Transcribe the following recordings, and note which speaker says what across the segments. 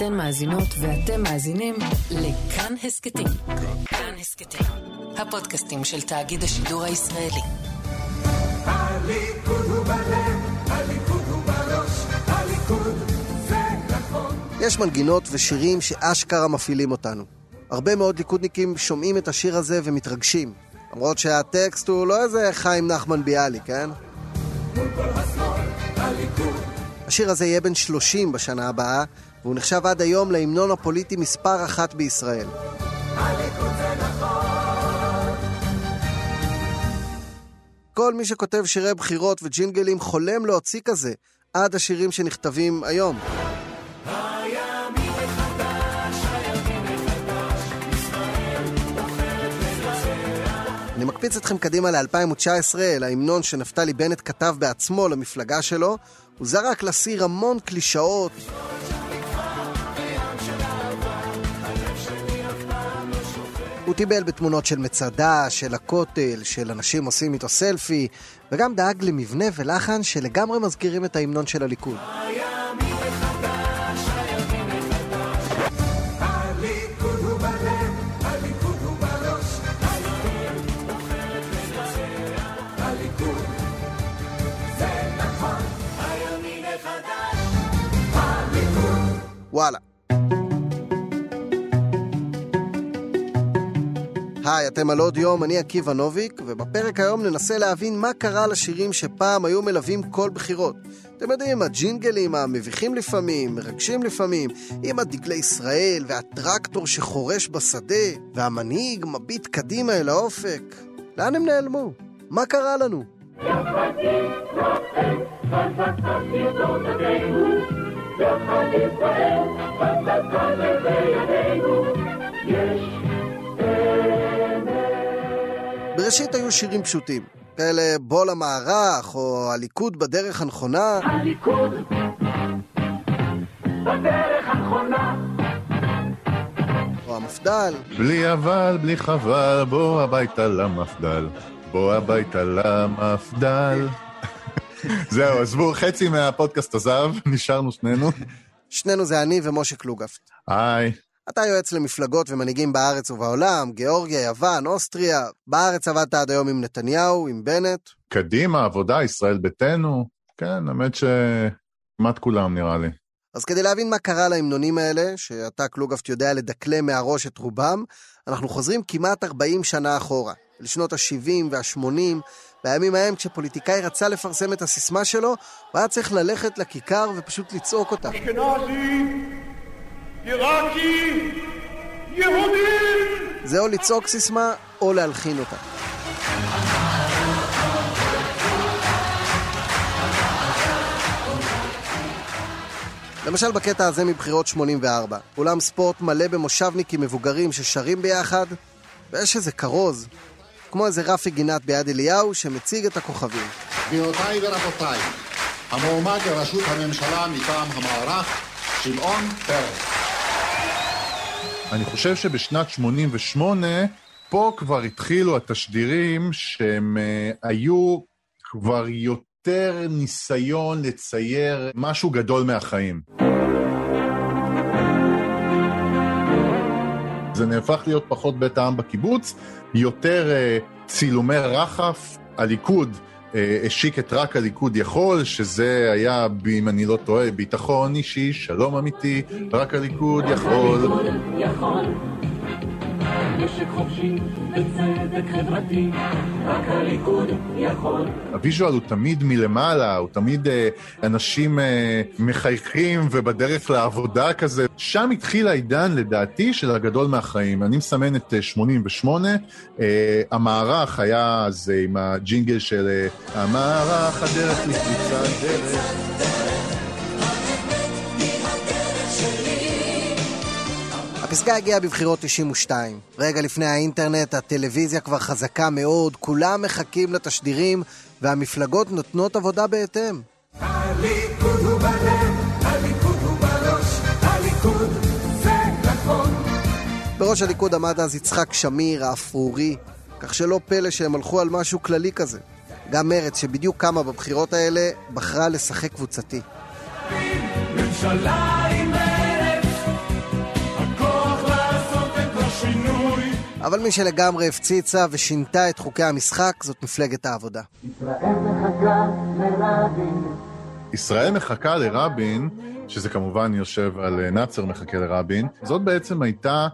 Speaker 1: אתן מאזינות ואתם מאזינים לכאן הסכתים. כאן הסכתים, הפודקאסטים של תאגיד השידור הישראלי.
Speaker 2: הליכוד הוא בלב, הליכוד הוא בראש, הליכוד זה נכון.
Speaker 3: יש מנגינות ושירים שאשכרה מפעילים אותנו. הרבה מאוד ליכודניקים שומעים את השיר הזה ומתרגשים. למרות שהטקסט הוא לא איזה חיים נחמן ביאליק, כן?
Speaker 2: מול כל השמאל, הליכוד.
Speaker 3: השיר הזה יהיה בן 30 בשנה הבאה, והוא נחשב עד היום להמנון הפוליטי מספר אחת בישראל. כל מי שכותב שירי בחירות וג'ינגלים חולם להוציא כזה, עד השירים שנכתבים היום. אני מקפיץ אתכם קדימה ל-2019, להמנון שנפתלי בנט כתב בעצמו למפלגה שלו. הוא זרק לסיר המון קלישאות. הוא טיבל בתמונות של מצדה, של הכותל, של אנשים עושים איתו סלפי, וגם דאג למבנה ולחן שלגמרי מזכירים את ההמנון של הליכוד.
Speaker 2: הליכוד
Speaker 3: היי, אתם על עוד יום, אני עקיבא נוביק, ובפרק היום ננסה להבין מה קרה לשירים שפעם היו מלווים כל בחירות. אתם יודעים, הג'ינגלים המביכים לפעמים, מרגשים לפעמים, עם הדגלי ישראל והטרקטור שחורש בשדה, והמנהיג מביט קדימה אל האופק. לאן הם נעלמו? מה קרה לנו? בראשית היו שירים פשוטים, כאלה בוא למערך, או הליכוד בדרך הנכונה,
Speaker 2: הליכוד בדרך הנכונה.
Speaker 3: או המפד"ל,
Speaker 4: בלי אבל, בלי חבל, בוא הביתה למפד"ל. בוא הביתה למפד"ל. זהו, עזבו, חצי מהפודקאסט עזב, נשארנו שנינו.
Speaker 3: שנינו זה אני ומשה קלוגפט.
Speaker 4: היי,
Speaker 3: אתה יועץ למפלגות ומנהיגים בארץ ובעולם, גיאורגיה, יוון, אוסטריה. בארץ עבדת עד היום עם נתניהו, עם בנט.
Speaker 4: קדימה, עבודה, ישראל ביתנו. כן, האמת שכמעט כולם נראה לי.
Speaker 3: אז כדי להבין מה קרה להמנונים האלה, שאתה קלוגפט יודע לדקלם מהראש את רובם, אנחנו חוזרים כמעט 40 שנה אחורה, לשנות ה-70 וה-80, בימים ההם כשפוליטיקאי רצה לפרסם את הסיסמה שלו, הוא היה צריך ללכת לכיכר ופשוט לצעוק אותה.
Speaker 2: אשכנזי, עיראקי, יהודי.
Speaker 3: זה או לצעוק סיסמה, או להלחין אותה. למשל בקטע הזה מבחירות 84, אולם ספורט מלא במושבניקים מבוגרים ששרים ביחד, ויש איזה כרוז, כמו איזה רפי גינת ביד אליהו שמציג את הכוכבים.
Speaker 5: גבירותיי ורבותיי, המועמד לראשות הממשלה מטעם המערך, שמעון פרס.
Speaker 4: אני חושב שבשנת 88, פה כבר התחילו התשדירים שהם אה, היו כבר יותר ניסיון לצייר משהו גדול מהחיים. זה נהפך להיות פחות בית העם בקיבוץ, יותר אה, צילומי רחף, הליכוד. אה, השיק את רק הליכוד יכול, שזה היה, אם אני לא טועה, ביטחון אישי, שלום אמיתי, רק הליכוד יכול.
Speaker 2: נשק חופשי וצדק חברתי, רק הליכוד יכול.
Speaker 4: הוויז'ואל הוא תמיד מלמעלה, הוא תמיד אה, אנשים אה, מחייכים ובדרך לעבודה כזה. שם התחיל העידן, לדעתי, של הגדול מהחיים. אני מסמן את אה, 88, אה, המערך היה אז עם הג'ינגל של אה, המערך, הדרך לקבוצת דרך.
Speaker 3: הפסגה הגיעה בבחירות 92. רגע לפני האינטרנט, הטלוויזיה כבר חזקה מאוד, כולם מחכים לתשדירים, והמפלגות נותנות עבודה בהתאם.
Speaker 2: הליכוד הוא בלב, הליכוד הוא בראש, הליכוד זה נכון.
Speaker 3: בראש הליכוד עמד אז יצחק שמיר, האפרורי, כך שלא פלא שהם הלכו על משהו כללי כזה. גם מרצ, שבדיוק קמה בבחירות האלה, בחרה לשחק קבוצתי.
Speaker 2: ממשלה
Speaker 3: אבל מי שלגמרי הפציצה ושינתה את חוקי המשחק זאת מפלגת העבודה.
Speaker 2: ישראל מחכה לרבין.
Speaker 4: ישראל מחכה לרבין, שזה כמובן יושב על אה, נאצר מחכה לרבין, זאת בעצם הייתה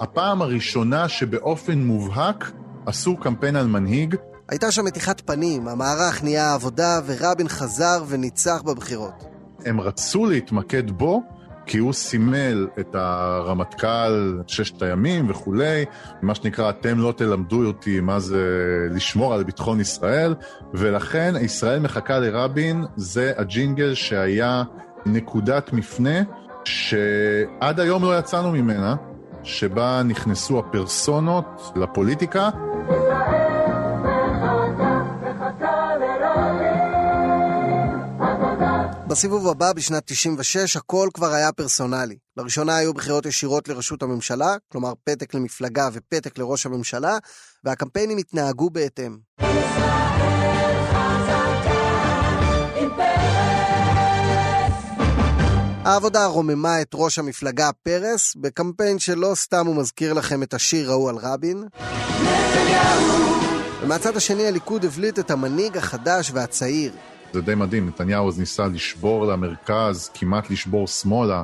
Speaker 4: הפעם הראשונה שבאופן מובהק עשו קמפיין על מנהיג.
Speaker 3: הייתה שם מתיחת פנים, המערך נהיה עבודה ורבין חזר וניצח בבחירות.
Speaker 4: הם רצו להתמקד בו, כי הוא סימל את הרמטכ"ל ששת הימים וכולי, מה שנקרא, אתם לא תלמדו אותי מה זה לשמור על ביטחון ישראל, ולכן ישראל מחכה לרבין, זה הג'ינגל שהיה נקודת מפנה, שעד היום לא יצאנו ממנה, שבה נכנסו הפרסונות לפוליטיקה.
Speaker 3: בסיבוב הבא, בשנת 96, הכל כבר היה פרסונלי. לראשונה היו בחירות ישירות לראשות הממשלה, כלומר פתק למפלגה ופתק לראש הממשלה, והקמפיינים התנהגו בהתאם. העבודה רוממה את ראש המפלגה פרס, בקמפיין שלא סתם הוא מזכיר לכם את השיר ההוא על רבין. ומהצד השני הליכוד הבליט את המנהיג החדש והצעיר,
Speaker 4: זה די מדהים, נתניהו אז ניסה לשבור למרכז, כמעט לשבור שמאלה,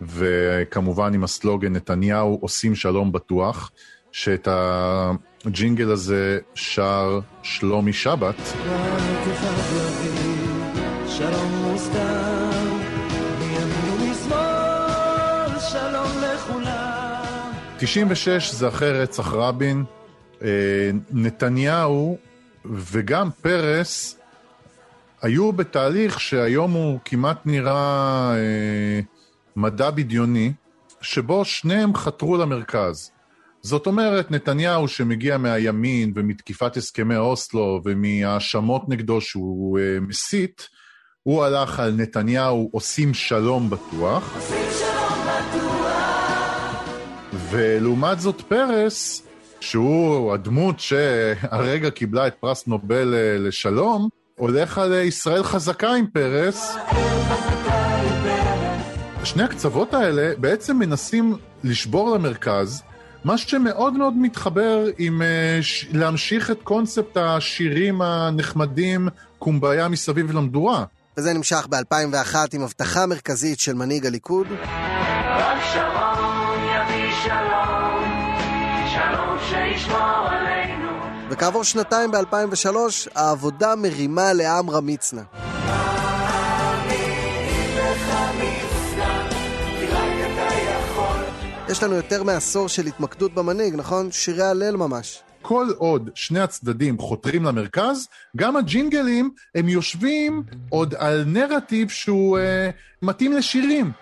Speaker 4: וכמובן עם הסלוגן נתניהו עושים שלום בטוח, שאת הג'ינגל הזה שר שלומי שבת. שלום מוסתר, מימין ומשמאל, שלום לכולם. 96 זה אחרי רצח רבין, אה, נתניהו וגם פרס היו בתהליך שהיום הוא כמעט נראה אה, מדע בדיוני, שבו שניהם חתרו למרכז. זאת אומרת, נתניהו שמגיע מהימין ומתקיפת הסכמי אוסלו ומהאשמות נגדו שהוא אה, מסית, הוא הלך על נתניהו עושים שלום בטוח. עושים שלום בטוח. ולעומת זאת פרס, שהוא הדמות שהרגע קיבלה את פרס נובל אה, לשלום, הולך על ישראל חזקה עם פרס. שני הקצוות האלה בעצם מנסים לשבור למרכז, מה שמאוד מאוד מתחבר עם uh, להמשיך את קונספט השירים הנחמדים, קומביה מסביב למדורה.
Speaker 3: וזה נמשך ב-2001 עם הבטחה מרכזית של מנהיג הליכוד. רק שרון יביא שלום, וכעבור שנתיים ב-2003, העבודה מרימה לעמרם מצנע. יש לנו יותר מעשור של התמקדות במנהיג, נכון? שירי הלל ממש.
Speaker 4: כל עוד שני הצדדים חותרים למרכז, גם הג'ינגלים הם יושבים עוד על נרטיב שהוא אה, מתאים לשירים.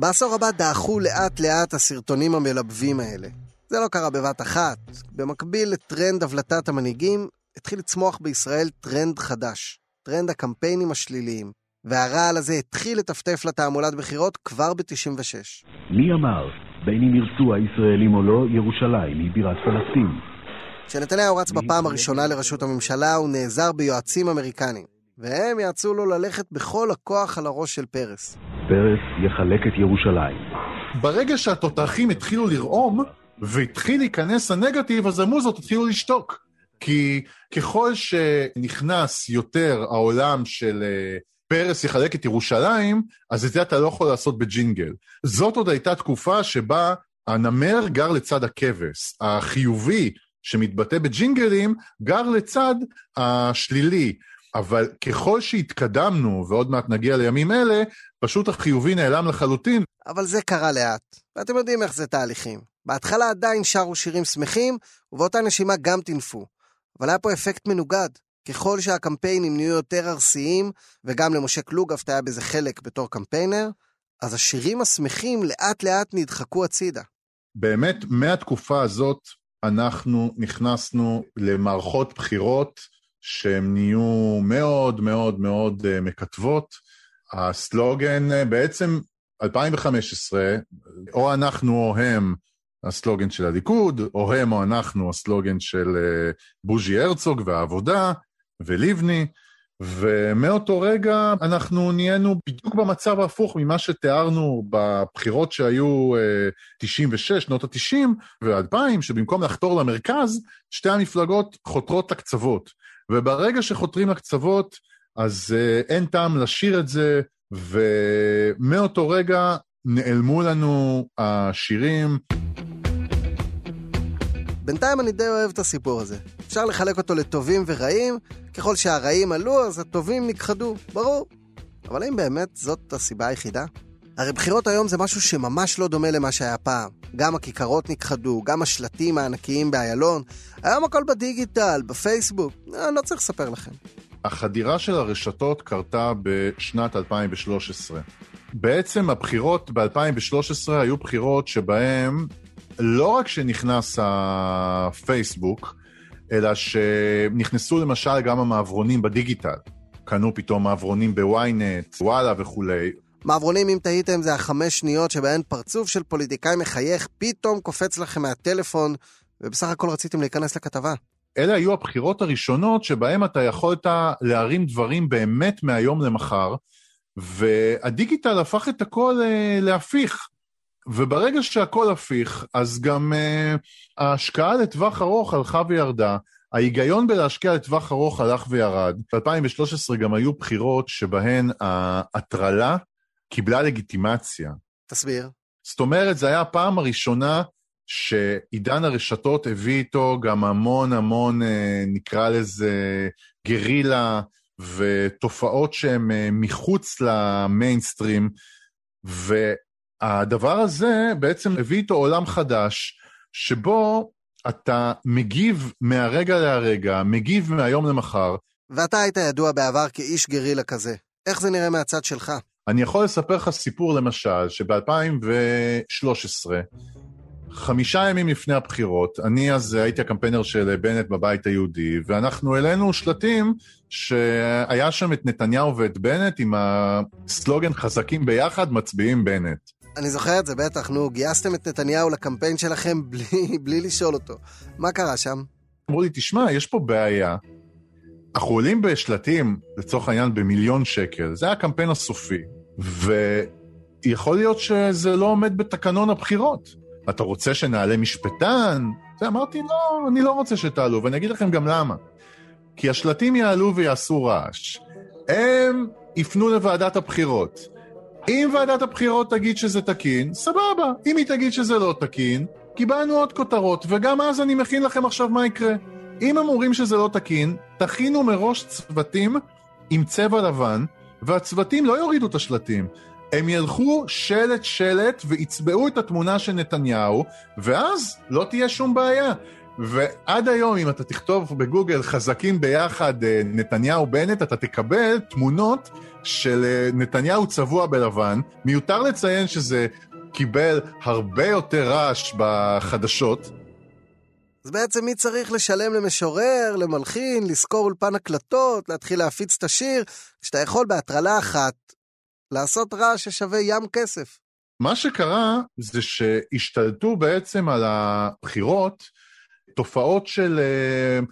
Speaker 3: בעשור הבא דעכו לאט לאט הסרטונים המלבבים האלה. זה לא קרה בבת אחת. במקביל לטרנד הבלטת המנהיגים, התחיל לצמוח בישראל טרנד חדש. טרנד הקמפיינים השליליים. והרעל הזה התחיל לטפטף לתעמולת בחירות כבר ב-96.
Speaker 6: מי אמר, בין אם ירצו הישראלים או לא, ירושלים היא בירת פלסטין.
Speaker 3: כשנתניהו רץ בפעם הראשונה לראשות הממשלה, הוא נעזר ביועצים אמריקנים. והם יעצו לו ללכת בכל הכוח על הראש של פרס.
Speaker 6: פרס יחלק את ירושלים.
Speaker 4: ברגע שהתותחים התחילו לרעום, והתחיל להיכנס הנגטיב, אז המוזות התחילו לשתוק. כי ככל שנכנס יותר העולם של uh, פרס יחלק את ירושלים, אז את זה אתה לא יכול לעשות בג'ינגל. זאת עוד הייתה תקופה שבה הנמר גר לצד הכבש. החיובי שמתבטא בג'ינגלים גר לצד השלילי. אבל ככל שהתקדמנו, ועוד מעט נגיע לימים אלה, פשוט החיובי נעלם לחלוטין.
Speaker 3: אבל זה קרה לאט, ואתם יודעים איך זה תהליכים. בהתחלה עדיין שרו שירים שמחים, ובאותה נשימה גם טינפו. אבל היה פה אפקט מנוגד. ככל שהקמפיינים נהיו יותר ארסיים, וגם למשה קלוגפט היה בזה חלק בתור קמפיינר, אז השירים השמחים לאט לאט נדחקו הצידה.
Speaker 4: באמת, מהתקופה הזאת אנחנו נכנסנו למערכות בחירות שהן נהיו מאוד מאוד מאוד uh, מקטבות. הסלוגן uh, בעצם 2015, או אנחנו או הם, הסלוגן של הליכוד, או הם או אנחנו, הסלוגן של uh, בוז'י הרצוג והעבודה ולבני, ומאותו רגע אנחנו נהיינו בדיוק במצב ההפוך ממה שתיארנו בבחירות שהיו 96, אה, שנות ה-90 ו-2000, שבמקום לחתור למרכז, שתי המפלגות חותרות לקצוות. וברגע שחותרים לקצוות, אז אה, אין טעם לשיר את זה, ומאותו רגע נעלמו לנו השירים.
Speaker 3: בינתיים אני די אוהב את הסיפור הזה. אפשר לחלק אותו לטובים ורעים, ככל שהרעים עלו, אז הטובים נכחדו, ברור. אבל האם באמת זאת הסיבה היחידה? הרי בחירות היום זה משהו שממש לא דומה למה שהיה פעם. גם הכיכרות נכחדו, גם השלטים הענקיים באיילון. היום הכל בדיגיטל, בפייסבוק, אני לא צריך לספר לכם.
Speaker 4: החדירה של הרשתות קרתה בשנת 2013. בעצם הבחירות ב-2013 היו בחירות שבהן לא רק שנכנס הפייסבוק, אלא שנכנסו למשל גם המעברונים בדיגיטל. קנו פתאום מעברונים בוויינט, וואלה וכולי.
Speaker 3: מעברונים, אם תהיתם, זה החמש שניות שבהן פרצוף של פוליטיקאי מחייך פתאום קופץ לכם מהטלפון, ובסך הכל רציתם להיכנס לכתבה.
Speaker 4: אלה היו הבחירות הראשונות שבהן אתה יכולת להרים דברים באמת מהיום למחר, והדיגיטל הפך את הכל אה, להפיך. וברגע שהכל הפיך, אז גם uh, ההשקעה לטווח ארוך הלכה וירדה. ההיגיון בלהשקיע לטווח ארוך הלך וירד. ב-2013 גם היו בחירות שבהן ההטרלה קיבלה לגיטימציה.
Speaker 3: תסביר.
Speaker 4: זאת אומרת, זו הייתה הפעם הראשונה שעידן הרשתות הביא איתו גם המון המון, אה, נקרא לזה, גרילה ותופעות שהן אה, מחוץ למיינסטרים, והדבר הזה בעצם הביא איתו עולם חדש, שבו אתה מגיב מהרגע להרגע, מגיב מהיום למחר.
Speaker 3: ואתה היית ידוע בעבר כאיש גרילה כזה. איך זה נראה מהצד שלך?
Speaker 4: אני יכול לספר לך סיפור למשל, שב-2013, חמישה ימים לפני הבחירות, אני אז הייתי הקמפיינר של בנט בבית היהודי, ואנחנו העלינו שלטים שהיה שם את נתניהו ואת בנט עם הסלוגן חזקים ביחד, מצביעים בנט.
Speaker 3: אני זוכר את זה, בטח, נו, גייסתם את נתניהו לקמפיין שלכם בלי, בלי לשאול אותו. מה קרה שם?
Speaker 4: אמרו לי, תשמע, יש פה בעיה. אנחנו עולים בשלטים, לצורך העניין, במיליון שקל. זה הקמפיין הסופי. ויכול להיות שזה לא עומד בתקנון הבחירות. אתה רוצה שנעלה משפטן? אמרתי, לא, אני לא רוצה שתעלו, ואני אגיד לכם גם למה. כי השלטים יעלו ויעשו רעש. הם יפנו לוועדת הבחירות. אם ועדת הבחירות תגיד שזה תקין, סבבה. אם היא תגיד שזה לא תקין, קיבלנו עוד כותרות, וגם אז אני מכין לכם עכשיו מה יקרה. אם הם אומרים שזה לא תקין, תכינו מראש צוותים עם צבע לבן, והצוותים לא יורידו את השלטים. הם ילכו שלט שלט ויצבעו את התמונה של נתניהו, ואז לא תהיה שום בעיה. ועד היום, אם אתה תכתוב בגוגל חזקים ביחד אה, נתניהו בנט, אתה תקבל תמונות של אה, נתניהו צבוע בלבן. מיותר לציין שזה קיבל הרבה יותר רעש בחדשות.
Speaker 3: אז בעצם מי צריך לשלם למשורר, למלחין, לשכור אולפן הקלטות, להתחיל להפיץ את השיר, כשאתה יכול בהטרלה אחת לעשות רעש ששווה ים כסף.
Speaker 4: מה שקרה זה שהשתלטו בעצם על הבחירות תופעות של uh,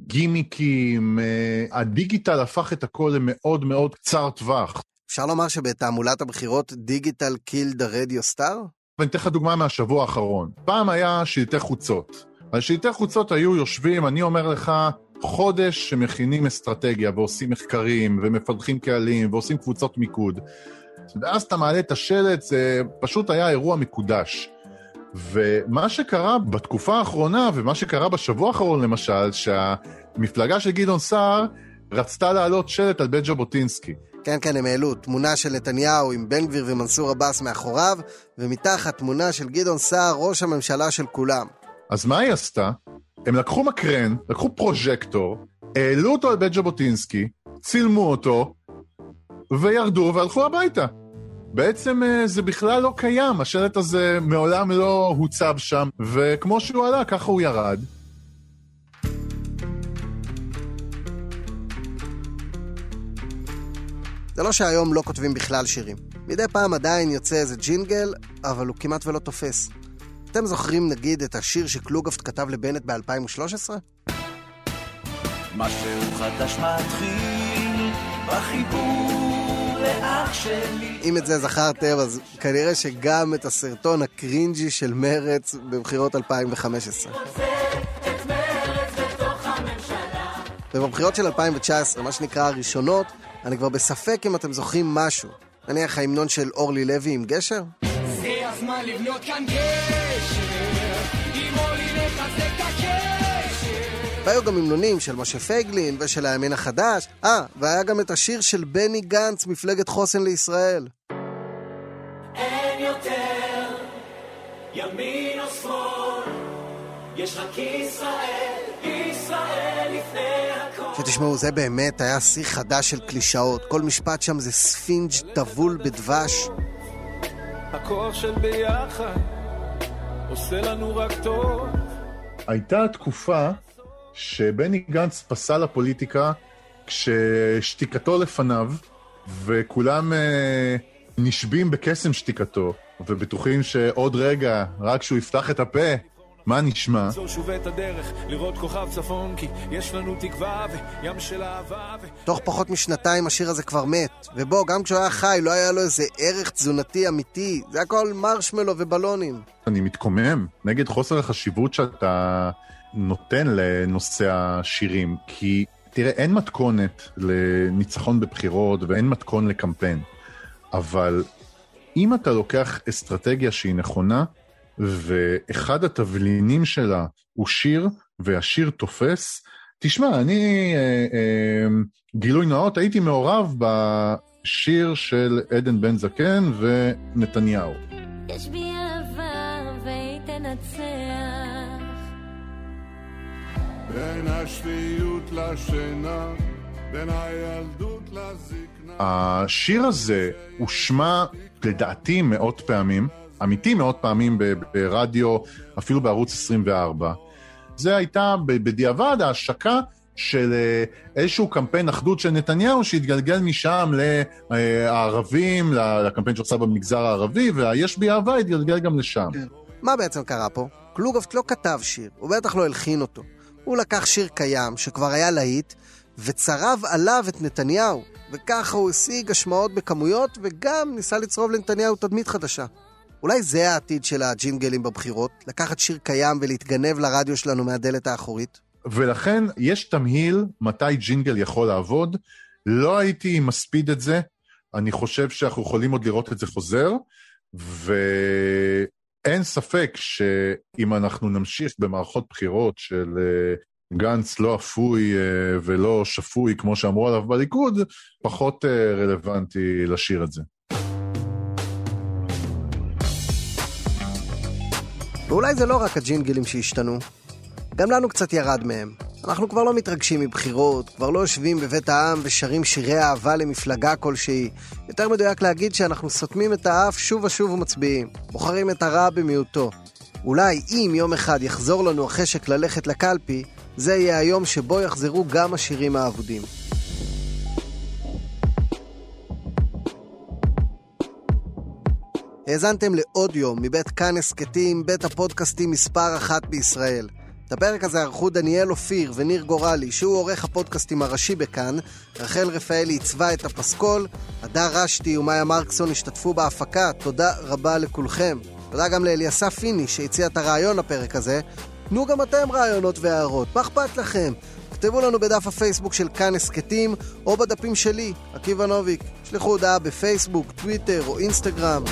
Speaker 4: גימיקים, uh, הדיגיטל הפך את הכל למאוד מאוד קצר טווח.
Speaker 3: אפשר לומר שבתעמולת הבחירות דיגיטל קילד הרדיו סטאר?
Speaker 4: ואני אתן לך דוגמה מהשבוע האחרון. פעם היה שלטי חוצות. על שלטי חוצות היו יושבים, אני אומר לך, חודש שמכינים אסטרטגיה ועושים מחקרים ומפתחים קהלים ועושים קבוצות מיקוד. ואז אתה מעלה את השלט, זה פשוט היה אירוע מקודש. ומה שקרה בתקופה האחרונה, ומה שקרה בשבוע האחרון למשל, שהמפלגה של גדעון סער רצתה להעלות שלט על בית ז'בוטינסקי.
Speaker 3: כן, כן, הם העלו תמונה של נתניהו עם בן גביר ומנסור עבאס מאחוריו, ומתחת תמונה של גדעון סער, ראש הממשלה של כולם.
Speaker 4: אז מה היא עשתה? הם לקחו מקרן, לקחו פרוז'קטור, העלו אותו על בית ז'בוטינסקי, צילמו אותו, וירדו והלכו הביתה. בעצם אה, זה בכלל לא קיים, השלט הזה מעולם לא הוצב שם, וכמו שהוא עלה, ככה הוא ירד.
Speaker 3: זה לא שהיום לא כותבים בכלל שירים. מדי פעם עדיין יוצא איזה ג'ינגל, אבל הוא כמעט ולא תופס. אתם זוכרים נגיד את השיר שקלוגפט כתב לבנט ב-2013?
Speaker 7: משהו חדש מתחיל,
Speaker 2: בחיבור לאח שלי.
Speaker 3: אם את זה זכרתם, אז כנראה שגם את הסרטון הקרינג'י של מרץ בבחירות 2015. ובבחירות של 2019, מה שנקרא הראשונות, אני כבר בספק אם אתם זוכרים משהו. נניח ההמנון של אורלי לוי עם גשר?
Speaker 2: הזמן לבנות כאן גשר, עם אורלי נחזק את הקשר.
Speaker 3: והיו גם המנונים של משה פייגלין ושל הימין החדש. אה, והיה גם את השיר של בני גנץ, מפלגת חוסן לישראל.
Speaker 2: אין יותר ימין או שמאל, יש רק ישראל, ישראל לפני.
Speaker 3: שתשמעו, זה באמת היה שיא חדש של קלישאות. כל משפט שם זה ספינג' טבול בדבש.
Speaker 7: הכוח של ביחד עושה לנו רק טוב.
Speaker 4: הייתה תקופה שבני גנץ פסל לפוליטיקה כששתיקתו לפניו, וכולם אה, נשבים בקסם שתיקתו, ובטוחים שעוד רגע, רק כשהוא יפתח את הפה, מה נשמע?
Speaker 3: תוך פחות משנתיים השיר הזה כבר מת. ובוא, גם כשהוא היה חי, לא היה לו איזה ערך תזונתי אמיתי. זה הכל מרשמלו ובלונים.
Speaker 4: אני מתקומם נגד חוסר החשיבות שאתה נותן לנושא השירים, כי תראה, אין מתכונת לניצחון בבחירות ואין מתכון לקמפיין, אבל אם אתה לוקח אסטרטגיה שהיא נכונה, ואחד התבלינים שלה הוא שיר, והשיר תופס, תשמע, אני, אה, אה, גילוי נאות, הייתי מעורב בשיר של עדן בן זקן ונתניהו.
Speaker 8: יש בי אהבה והיא תנצח.
Speaker 9: בין השפיות לשינה, בין הילדות לזקנה.
Speaker 4: השיר הזה הושמע לדעתי מאות פעמים, אמיתי מאות פעמים ברדיו, אפילו בערוץ 24. זה הייתה בדיעבד ההשקה של אה, איזשהו קמפיין אחדות של נתניהו שהתגלגל משם לערבים, לקמפיין שעושה במגזר הערבי, והיש בי אהבה התגלגל גם לשם.
Speaker 3: מה בעצם קרה פה? קלוגהפט לא כתב שיר, הוא בטח לא הלחין אותו. הוא לקח שיר קיים, שכבר היה להיט, וצרב עליו את נתניהו, וככה הוא השיג השמעות בכמויות, וגם ניסה לצרוב לנתניהו תדמית חדשה. אולי זה העתיד של הג'ינגלים בבחירות? לקחת שיר קיים ולהתגנב לרדיו שלנו מהדלת האחורית?
Speaker 4: ולכן יש תמהיל מתי ג'ינגל יכול לעבוד. לא הייתי מספיד את זה, אני חושב שאנחנו יכולים עוד לראות את זה חוזר, ואין ספק שאם אנחנו נמשיך במערכות בחירות של אה, גנץ לא אפוי אה, ולא שפוי, כמו שאמרו עליו בליכוד, פחות אה, רלוונטי לשיר את זה.
Speaker 3: ואולי זה לא רק הג'ינגלים שהשתנו, גם לנו קצת ירד מהם. אנחנו כבר לא מתרגשים מבחירות, כבר לא יושבים בבית העם ושרים שירי אהבה למפלגה כלשהי. יותר מדויק להגיד שאנחנו סותמים את האף שוב ושוב ומצביעים. בוחרים את הרע במיעוטו. אולי אם יום אחד יחזור לנו החשק ללכת לקלפי, זה יהיה היום שבו יחזרו גם השירים האבודים. האזנתם לעוד יום מבית כאן הסכתים, בית הפודקאסטים מספר אחת בישראל. את הפרק הזה ערכו דניאל אופיר וניר גורלי, שהוא עורך הפודקאסטים הראשי בכאן, רחל רפאלי עיצבה את הפסקול, הדר רשתי ומאיה מרקסון השתתפו בהפקה, תודה רבה לכולכם. תודה גם לאליסף פיני שהציע את הרעיון לפרק הזה. תנו גם אתם רעיונות והערות, מה אכפת לכם? כתבו לנו בדף הפייסבוק של כאן הסכתים, או בדפים שלי, עקיבא נוביק. שלחו הודעה בפייסבוק, טוויטר או אינסטגרם.